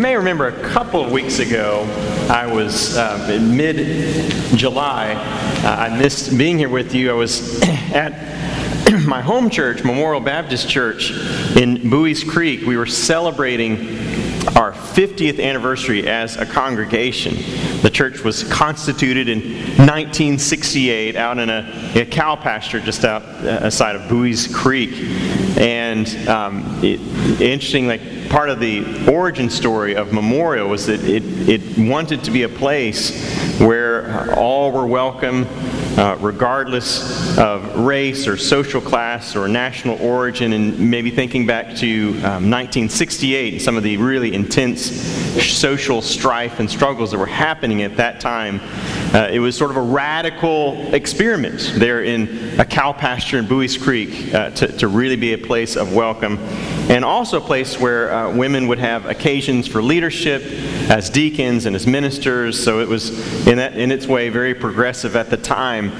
May remember a couple of weeks ago, I was uh, in mid July. Uh, I missed being here with you. I was at my home church, Memorial Baptist Church in Buies Creek. We were celebrating our 50th anniversary as a congregation. The church was constituted in 1968 out in a, a cow pasture just outside uh, of Buies Creek. And um, it, interesting, like part of the origin story of Memorial was that it, it wanted to be a place where all were welcome, uh, regardless of race or social class or national origin, and maybe thinking back to um, 1968 and some of the really intense social strife and struggles that were happening at that time. Uh, it was sort of a radical experiment there in a cow pasture in Buies Creek uh, to, to really be a place of welcome and also a place where uh, women would have occasions for leadership as deacons and as ministers. So it was, in, that, in its way, very progressive at the time.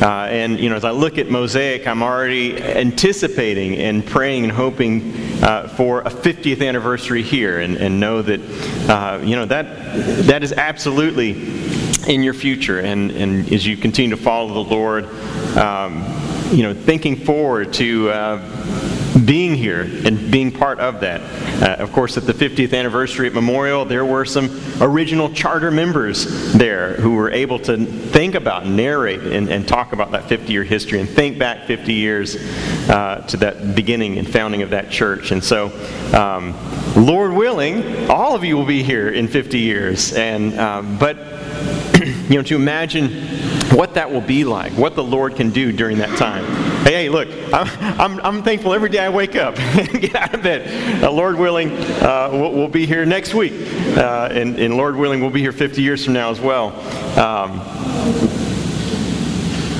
Uh, and, you know, as I look at Mosaic, I'm already anticipating and praying and hoping uh, for a 50th anniversary here and, and know that, uh, you know, that, that is absolutely in your future. And, and as you continue to follow the Lord, um, you know, thinking forward to uh, being here and being part of that. Uh, of course, at the 50th anniversary at Memorial, there were some original charter members there who were able to think about, narrate, and, and talk about that 50 year history and think back 50 years uh, to that beginning and founding of that church. And so, um, Lord willing, all of you will be here in 50 years. And, um, but, you know, to imagine what that will be like, what the Lord can do during that time. Hey, hey, look, I'm, I'm, I'm thankful every day I wake up and get out of bed. Uh, Lord willing, uh, we'll, we'll, be here next week. Uh, and, and, Lord willing, we'll be here 50 years from now as well. Um,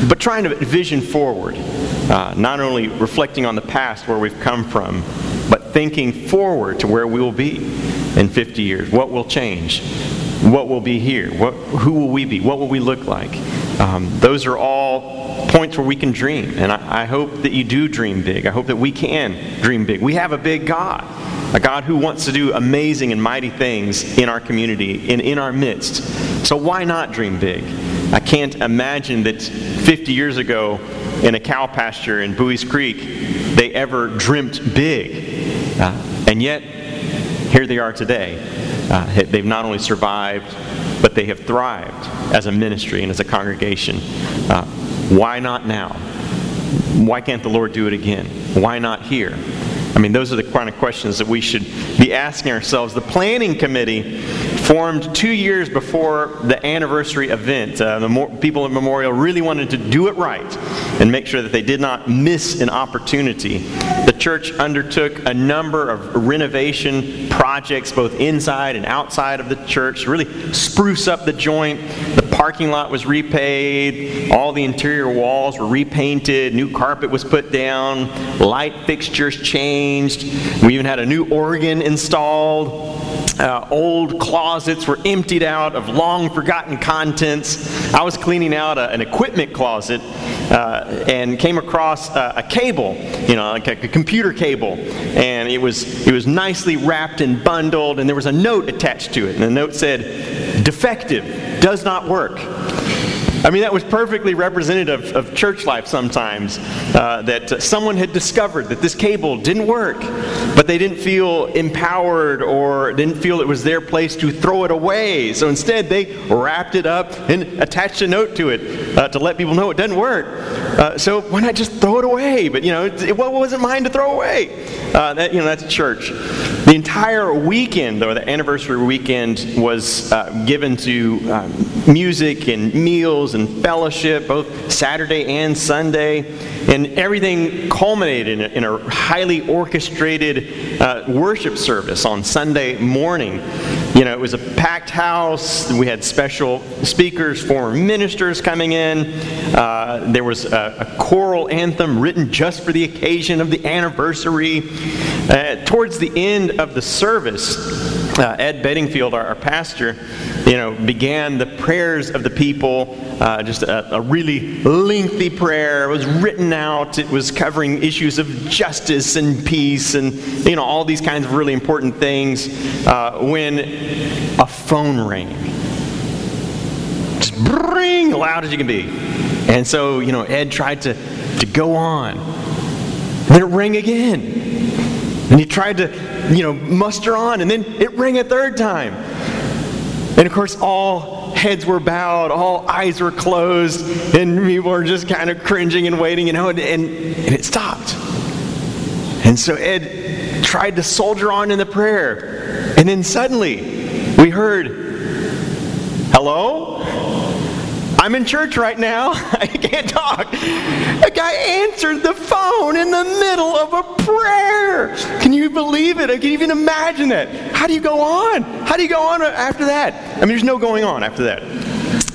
but trying to vision forward, uh, not only reflecting on the past where we've come from, but thinking forward to where we will be in 50 years. What will change? What will be here? What, who will we be? What will we look like? Um, those are all points where we can dream. And I, I hope that you do dream big. I hope that we can dream big. We have a big God, a God who wants to do amazing and mighty things in our community and in our midst. So why not dream big? I can't imagine that 50 years ago in a cow pasture in Buies Creek, they ever dreamt big. Uh, and yet, here they are today. Uh, they've not only survived, but they have thrived as a ministry and as a congregation. Uh, why not now? Why can't the Lord do it again? Why not here? I mean, those are the kind of questions that we should be asking ourselves. The planning committee formed two years before the anniversary event. Uh, the people at Memorial really wanted to do it right and make sure that they did not miss an opportunity. The church undertook a number of renovation projects, both inside and outside of the church, to really spruce up the joint. The parking lot was repaid, all the interior walls were repainted, new carpet was put down, light fixtures changed. We even had a new organ installed. Uh, old closets were emptied out of long forgotten contents. I was cleaning out a, an equipment closet uh, and came across a, a, cable, you know, like a, a computer cable, and it was it was nicely wrapped and bundled, and there was a note attached to it, and the note said, "Defective, does not work." I mean, that was perfectly representative of church life sometimes. Uh, that someone had discovered that this cable didn't work, but they didn't feel empowered or didn't feel it was their place to throw it away. So instead, they wrapped it up and attached a note to it uh, to let people know it doesn't work. Uh, so why not just throw it away? But you know, it, it wasn't mine to throw away. Uh, that, you know, that's church. The entire weekend, though, the anniversary weekend was uh, given to um, music and meals and fellowship, both Saturday and Sunday. And everything culminated in a, highly orchestrated uh, worship service on Sunday morning. You know, it was a packed house. We had special speakers, former ministers coming in. Uh, there was a, a, choral anthem written just for the occasion of the anniversary. Uh, towards the end of the service, uh, Ed Bedingfield, our, our pastor, you know, began the prayers of the people. Uh, just a, a, really lengthy prayer. It was written out. It was covering issues of justice and peace and, you know, all these kinds of really important things. Uh, when a phone rang, just ring, loud as you can be. And so, you know, Ed tried to, to go on. Then it rang again. And he tried to, you know, muster on, and then it rang a third time. And of course, all heads were bowed, all eyes were closed, and people were just kind of cringing and waiting, you know, and, and, and it stopped. And so Ed tried to soldier on in the prayer. And then suddenly, we heard, Hello? I'm in church right now. I can't talk. A guy answered the phone in the middle of a prayer. Can you believe it? I can even imagine that. How do you go on? How do you go on after that? I mean, there's no going on after that.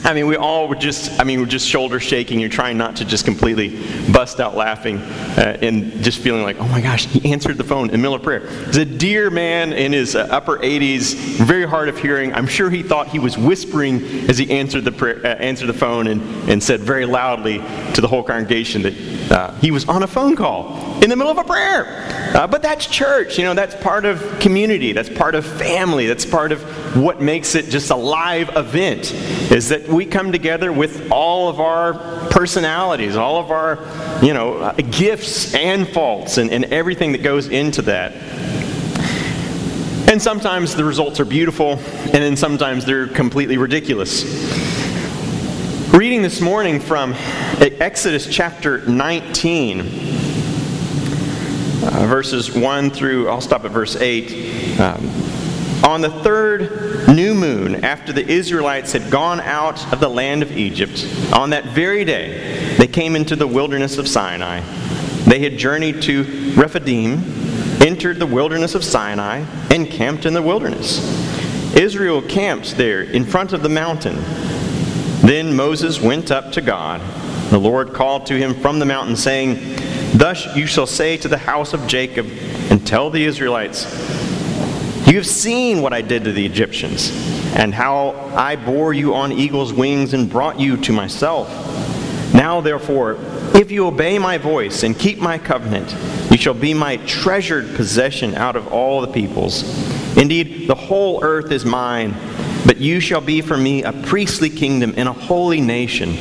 I mean, we all were just, I mean, we're just shoulder shaking. You're trying not to just completely bust out laughing uh, and just feeling like, oh my gosh, he answered the phone in the middle of prayer. He's a dear man in his uh, upper 80s, very hard of hearing. I'm sure he thought he was whispering as he answered the, prayer, uh, answered the phone and, and said very loudly to the whole congregation that he was on a phone call in the middle of a prayer. Uh, but that's church, you know, that's part of community, that's part of family, that's part of what makes it just a live event, is that we come together with all of our personalities, all of our, you know, uh, gifts and faults, and, and everything that goes into that. And sometimes the results are beautiful, and then sometimes they're completely ridiculous. Reading this morning from Exodus chapter 19 uh, verses 1 through, I'll stop at verse 8. Um, on the third new moon, after the Israelites had gone out of the land of Egypt, on that very day, they came into the wilderness of Sinai. They had journeyed to Rephidim, entered the wilderness of Sinai, and camped in the wilderness. Israel camped there in front of the mountain. Then Moses went up to God. The Lord called to him from the mountain, saying, Thus you shall say to the house of Jacob, and tell the Israelites, You have seen what I did to the Egyptians, and how I bore you on eagle's wings and brought you to myself. Now, therefore, if you obey my voice and keep my covenant, you shall be my treasured possession out of all the peoples. Indeed, the whole earth is mine, but you shall be for me a priestly kingdom and a holy nation.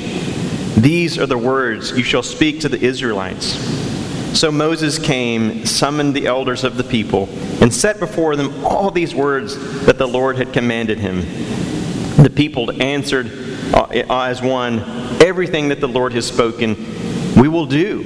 These are the words you shall speak to the Israelites. So Moses came, summoned the elders of the people, and set before them all these words that the Lord had commanded him. The people answered uh, as one, Everything that the Lord has spoken, we will do.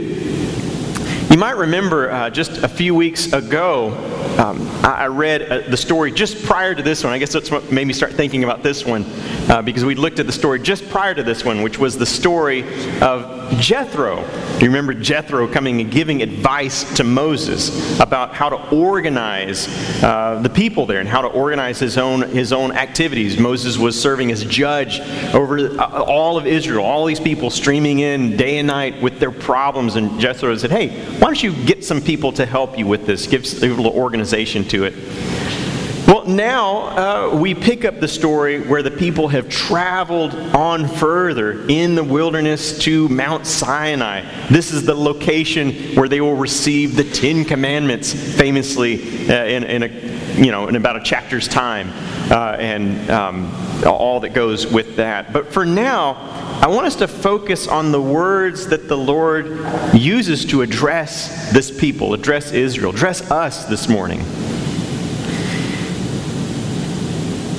You might remember uh, just a few weeks ago, um, I read uh, the story just prior to this one. I guess that's what made me start thinking about this one, uh, because we looked at the story just prior to this one, which was the story of Jethro. Do you remember Jethro coming and giving advice to Moses about how to organize uh, the people there and how to organize his own his own activities. Moses was serving as judge over uh, all of Israel, all these people streaming in day and night with their problems. And Jethro said, "Hey, why don't you get some people to help you with this? Give a little organization to it." Well, now uh, we pick up the story where the people have traveled on further in the wilderness to Mount Sinai. This is the location where they will receive the Ten Commandments, famously uh, in, in, a, you know, in about a chapter's time, uh, and um, all that goes with that. But for now, I want us to focus on the words that the Lord uses to address this people, address Israel, address us this morning.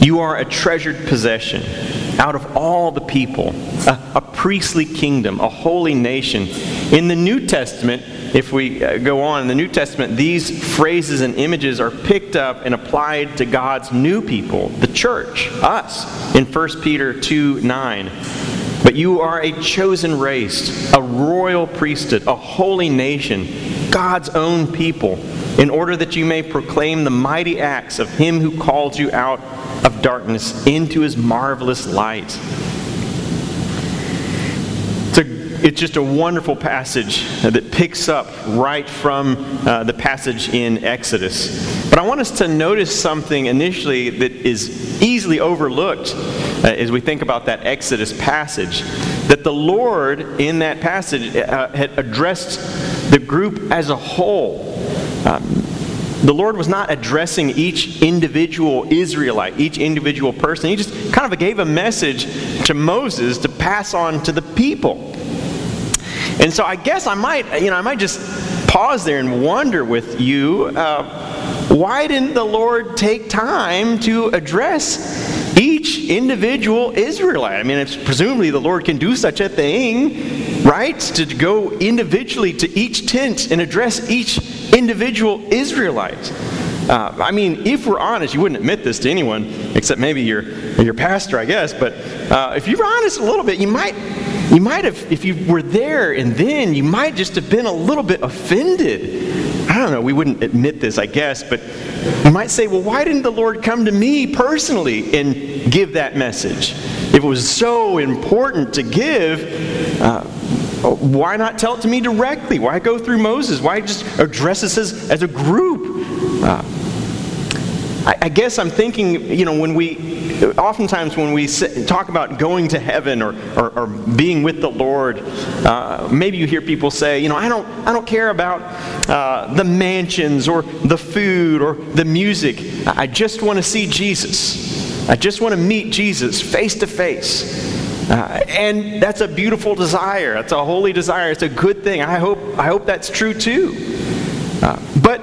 You are a treasured possession out of all the people, a, a, priestly kingdom, a holy nation. In the New Testament, if we uh, go on in the New Testament, these phrases and images are picked up and applied to God's new people, the church, us, in 1 Peter 2 9. But you are a chosen race, a royal priesthood, a holy nation, God's own people, in order that you may proclaim the mighty acts of Him who called you out of darkness into His marvelous light. It's just a wonderful passage that picks up right from uh, the passage in Exodus. But I want us to notice something initially that is easily overlooked uh, as we think about that Exodus passage. That the Lord in that passage uh, had addressed the group as a whole. Um, the Lord was not addressing each individual Israelite, each individual person. He just kind of gave a message to Moses to pass on to the people. And so I guess I might, you know, I might just pause there and wonder with you, uh, why didn't the Lord take time to address each individual Israelite? I mean, it's presumably the Lord can do such a thing, right? To go individually to each tent and address each individual Israelite. Uh, I mean, if we're honest, you wouldn't admit this to anyone except maybe your, your pastor, I guess. But uh, if you were honest a little bit, you might you might have, if you were there and then, you might just have been a little bit offended. I don't know, we wouldn't admit this, I guess, but you might say, well, why didn't the Lord come to me personally and give that message? If it was so important to give, uh, why not tell it to me directly? Why go through Moses? Why just address us as, as a group? Uh, I, I guess I'm thinking, you know, when we, oftentimes when we sit, talk about going to heaven or, or, or being with the Lord, uh, maybe you hear people say, you know, I don't, I don't care about uh, the mansions or the food or the music. I just want to see Jesus. I just want to meet Jesus face to face. Uh, and that's a beautiful desire. That's a holy desire. It's a good thing. I hope, I hope that's true too. Uh, but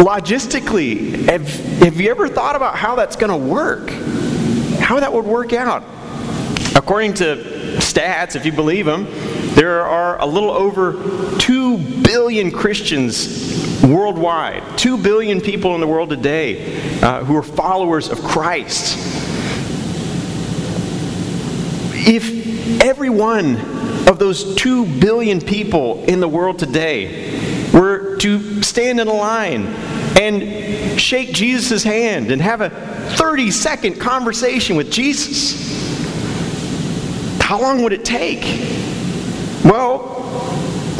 logistically, have, have you ever thought about how that's going to work? How that would work out? According to stats, if you believe them, there are a little over 2 billion Christians worldwide. 2 billion people in the world today uh, who are followers of Christ. If every one of those 2 billion people in the world today to stand in a line and shake Jesus' hand and have a 30 second conversation with Jesus. How long would it take? Well,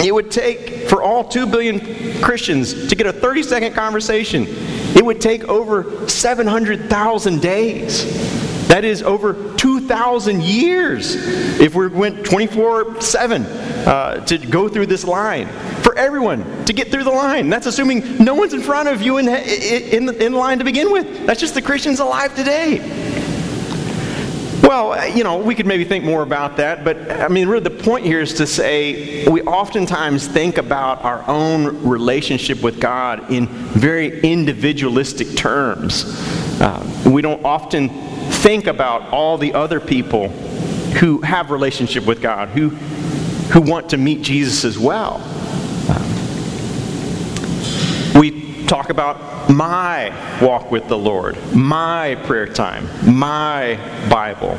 it would take for all 2 billion Christians to get a 30 second conversation, it would take over 700,000 days. That is over 2,000 years if we went 24 7 uh, to go through this line everyone to get through the line. That's assuming no one's in front of you in, in, in line to begin with. That's just the Christians alive today. Well, uh, you know, we could maybe think more about that, but I mean, really, the point here is to say we oftentimes think about our own relationship with God in very individualistic terms. Uh, we don't often think about all the other people who have relationship with God, who, who want to meet Jesus as well. We talk about my walk with the Lord, my prayer time, my Bible.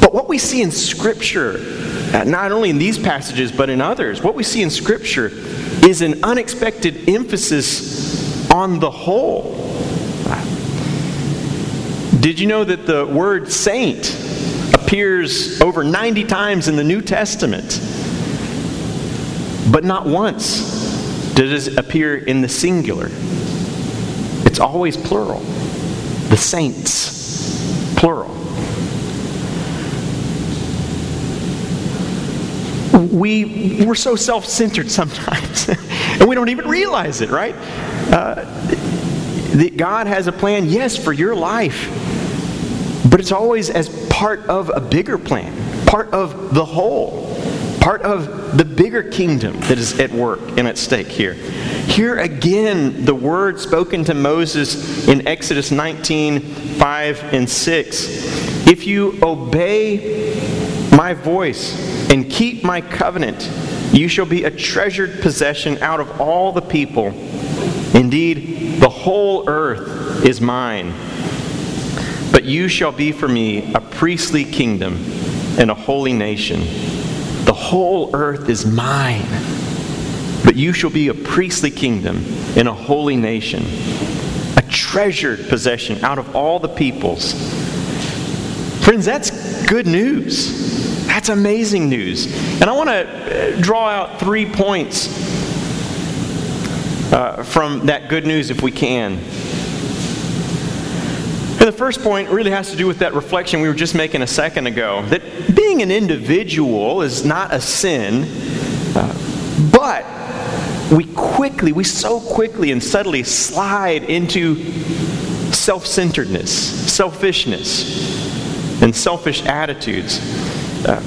But what we see in Scripture, uh, not only in these passages but in others, what we see in Scripture is an unexpected emphasis on the whole. Did you know that the word saint appears over 90 times in the New Testament? But not once does appear in the singular. It's always plural. The saints, plural. We, we're so self centered sometimes, and we don't even realize it, right? Uh, that God has a plan, yes, for your life, but it's always as part of a bigger plan, part of the whole part of the bigger kingdom that is at work and at stake here. Here again, the word spoken to Moses in Exodus 19 5 and 6. If you obey my voice and keep my covenant, you shall be a treasured possession out of all the people. Indeed, the whole earth is mine. But you shall be for me a priestly kingdom and a holy nation. Whole earth is mine. But you shall be a priestly kingdom and a holy nation, a treasured possession out of all the peoples. Friends, that's good news. That's amazing news. And I want to uh, draw out three points uh, from that good news if we can. And the first point really has to do with that reflection we were just making a second ago that being an individual is not a sin, uh, but we quickly, we so quickly and subtly slide into self centeredness, selfishness, and selfish attitudes. Uh,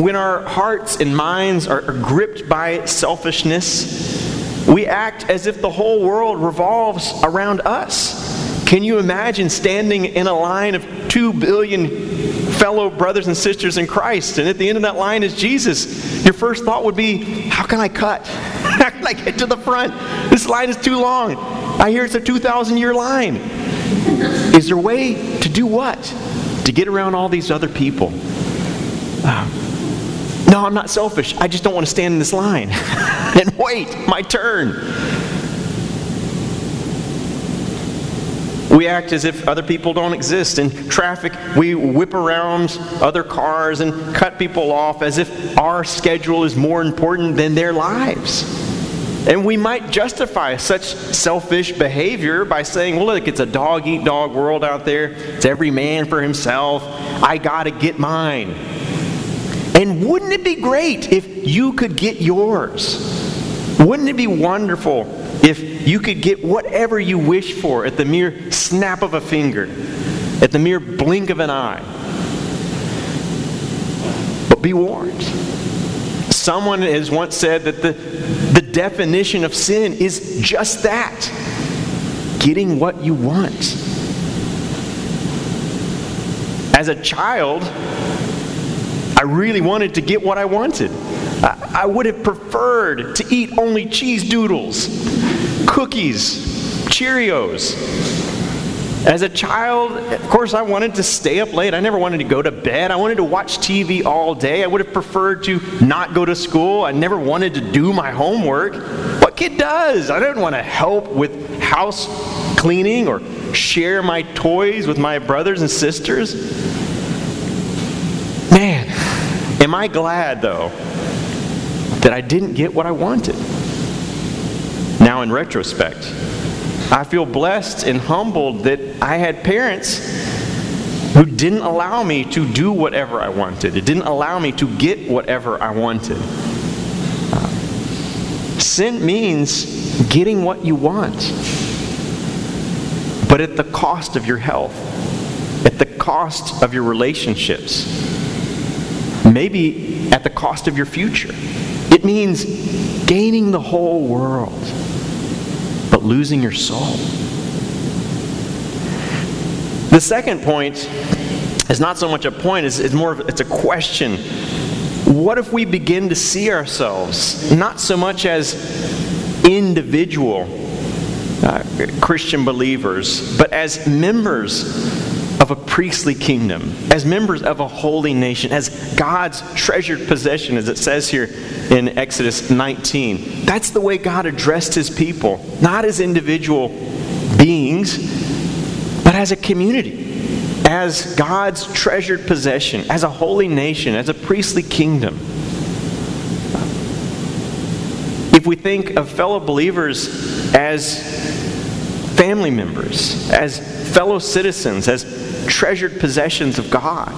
when our hearts and minds are, are gripped by selfishness, we act as if the whole world revolves around us. Can you imagine standing in a line of two billion fellow brothers and sisters in Christ, and at the end of that line is Jesus? Your first thought would be, How can I cut? How can I get to the front? This line is too long. I hear it's a 2,000 year line. Is there a way to do what? To get around all these other people? Um, no, I'm not selfish. I just don't want to stand in this line and wait my turn. We act as if other people don't exist. In traffic, we whip around other cars and cut people off as if our schedule is more important than their lives. And we might justify such selfish behavior by saying, well, look, it's a dog eat dog world out there. It's every man for himself. I got to get mine. And wouldn't it be great if you could get yours? Wouldn't it be wonderful if you could get whatever you wish for at the mere snap of a finger, at the mere blink of an eye. But be warned. Someone has once said that the, the definition of sin is just that getting what you want. As a child, I really wanted to get what I wanted. I, I would have preferred to eat only cheese doodles cookies, Cheerios. As a child, of course, I wanted to stay up late. I never wanted to go to bed. I wanted to watch TV all day. I would have preferred to not go to school. I never wanted to do my homework. What kid does? I didn't want to help with house cleaning or share my toys with my brothers and sisters. Man, am I glad, though, that I didn't get what I wanted. Now, in retrospect, I feel blessed and humbled that I had parents who didn't allow me to do whatever I wanted. It didn't allow me to get whatever I wanted. Sin means getting what you want, but at the cost of your health, at the cost of your relationships, maybe at the cost of your future. It means gaining the whole world but losing your soul. The second point is not so much a point, it's, it's more of it's a question. What if we begin to see ourselves not so much as individual uh, Christian believers, but as members of a priestly kingdom, as members of a holy nation, as God's treasured possession, as it says here in Exodus 19. That's the way God addressed his people, not as individual beings, but as a community, as God's treasured possession, as a holy nation, as a priestly kingdom. If we think of fellow believers as family members, as fellow citizens, as treasured possessions of God,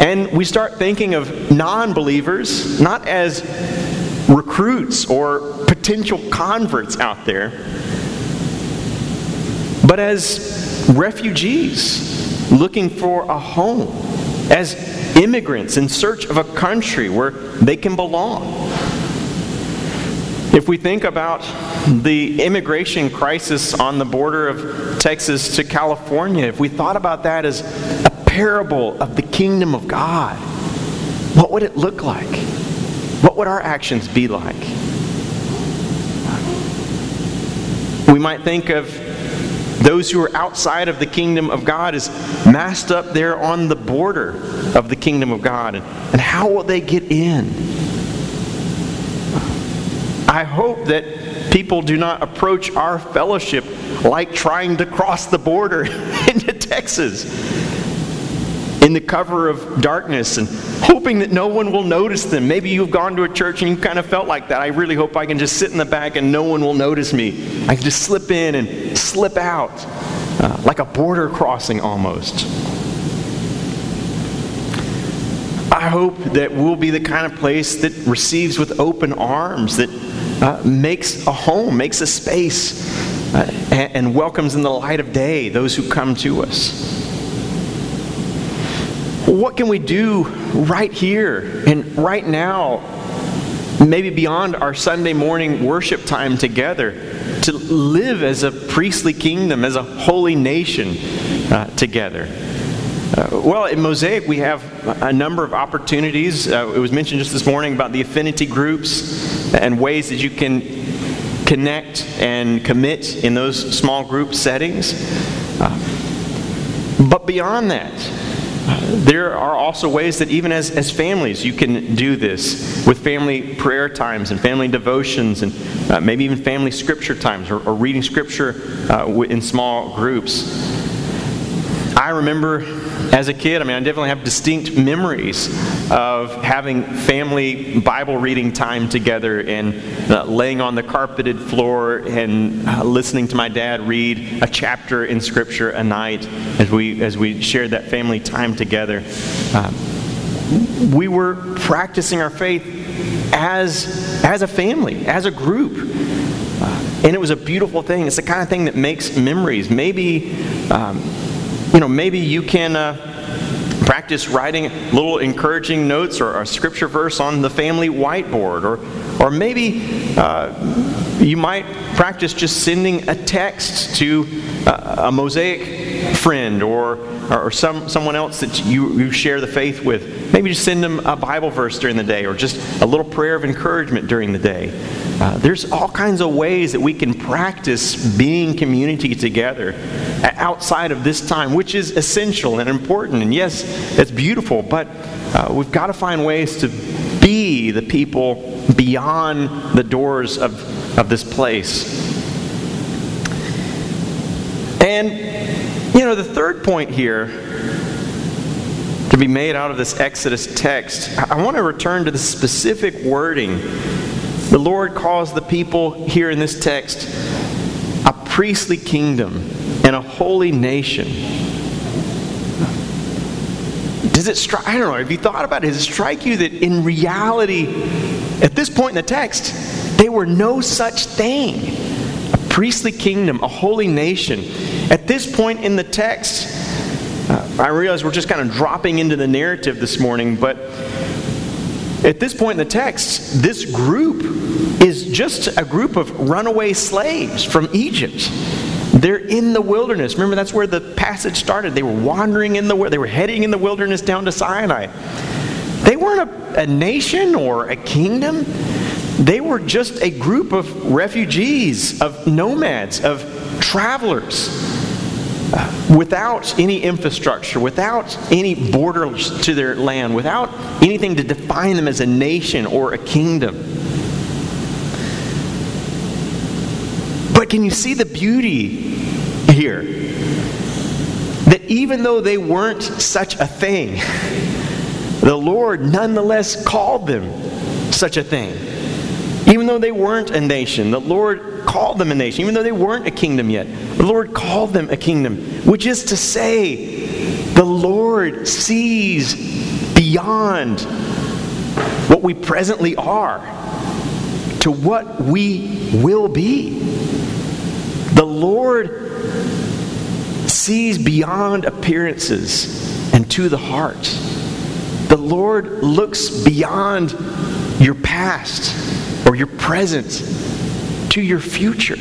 and we start thinking of non believers not as recruits or potential converts out there, but as refugees looking for a home, as immigrants in search of a country where they can belong. If we think about the immigration crisis on the border of Texas to California, if we thought about that as a parable of the kingdom of God, what would it look like? What would our actions be like? We might think of those who are outside of the kingdom of God as massed up there on the border of the kingdom of God. And, and how will they get in? I hope that people do not approach our fellowship like trying to cross the border into Texas in the cover of darkness and hoping that no one will notice them. Maybe you've gone to a church and you kind of felt like that. I really hope I can just sit in the back and no one will notice me. I can just slip in and slip out uh, like a border crossing almost. I hope that we'll be the kind of place that receives with open arms, that uh, makes a home, makes a space, uh, and, and welcomes in the light of day those who come to us what can we do right here and right now, maybe beyond our Sunday morning worship time together, to live as a priestly kingdom, as a holy nation uh, together? Uh, well, in Mosaic, we have a number of opportunities. Uh, it was mentioned just this morning about the affinity groups and ways that you can connect and commit in those small group settings. Uh, but beyond that, there are also ways that even as, as families you can do this with family prayer times and family devotions and uh, maybe even family scripture times or, or reading scripture uh, in small groups. I remember as a kid, I mean, I definitely have distinct memories of having family Bible reading time together and uh, laying on the carpeted floor and uh, listening to my dad read a chapter in Scripture a night as we as we shared that family time together. Uh, we were practicing our faith as as a family, as a group. Uh, and it was a beautiful thing. It's the kind of thing that makes memories. Maybe um, you know, maybe you can uh, practice writing little encouraging notes or a scripture verse on the family whiteboard, or, or maybe uh, you might practice just sending a text to uh, a Mosaic friend or, or some, someone else that you, you share the faith with. Maybe just send them a Bible verse during the day or just a little prayer of encouragement during the day. Uh, there's all kinds of ways that we can practice being community together outside of this time, which is essential and important. And yes, it's beautiful, but uh, we've got to find ways to be the people beyond the doors of, of this place. And, you know, the third point here to be made out of this Exodus text, I want to return to the specific wording the Lord calls the people here in this text a priestly kingdom and a holy nation. Does it strike? I don't know. Have you thought about it? Does it strike you that in reality, at this point in the text, they were no such thing? A priestly kingdom, a holy nation. At this point in the text, I realize we're just kind of dropping into the narrative this morning, but at this point in the text, this group is just a group of runaway slaves from Egypt. They're in the wilderness. Remember, that's where the passage started. They were wandering in the they were heading in the wilderness down to Sinai. They weren't a, a nation or a kingdom. They were just a group of refugees, of nomads, of travelers without any infrastructure, without any borders to their land, without anything to define them as a nation or a kingdom. But can you see the beauty here? That even though they weren't such a thing, the Lord nonetheless called them such a thing. Even though they weren't a nation, the Lord called them a nation. Even though they weren't a kingdom yet, the Lord called them a kingdom, which is to say, the Lord sees beyond what we presently are to what we will be. The Lord sees beyond appearances and to the heart. The Lord looks beyond your past or your present to your future.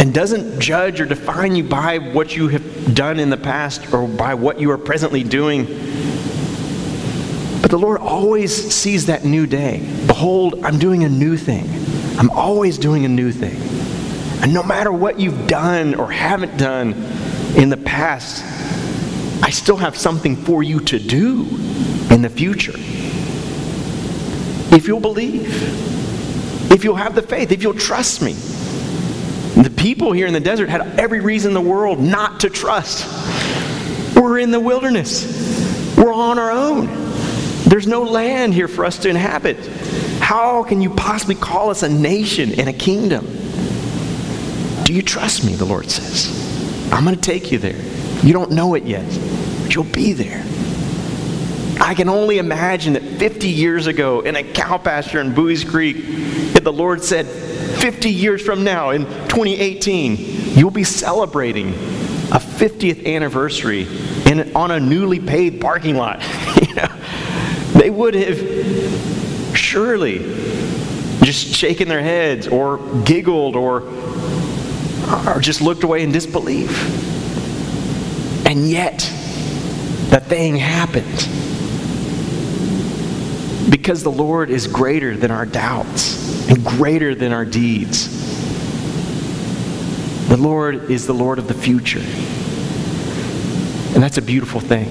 and doesn't judge or define you by what you have done in the past or by what you are presently doing. But the Lord always sees that new day. Behold, I'm doing a new thing. I'm always doing a new thing. And no matter what you've done or haven't done in the past, I still have something for you to do in the future. If you'll believe, if you'll have the faith, if you'll trust me. The people here in the desert had every reason in the world not to trust. We're in the wilderness, we're on our own. There's no land here for us to inhabit. How can you possibly call us a nation and a kingdom? Do you trust me? The Lord says. I'm going to take you there. You don't know it yet, but you'll be there. I can only imagine that 50 years ago in a cow pasture in Buies Creek, if the Lord said, 50 years from now, in 2018, you'll be celebrating a 50th anniversary in, on a newly paved parking lot. they would have surely just shaken their heads or giggled or or just looked away in disbelief. And yet, the thing happened. Because the Lord is greater than our doubts and greater than our deeds. The Lord is the Lord of the future. And that's a beautiful thing.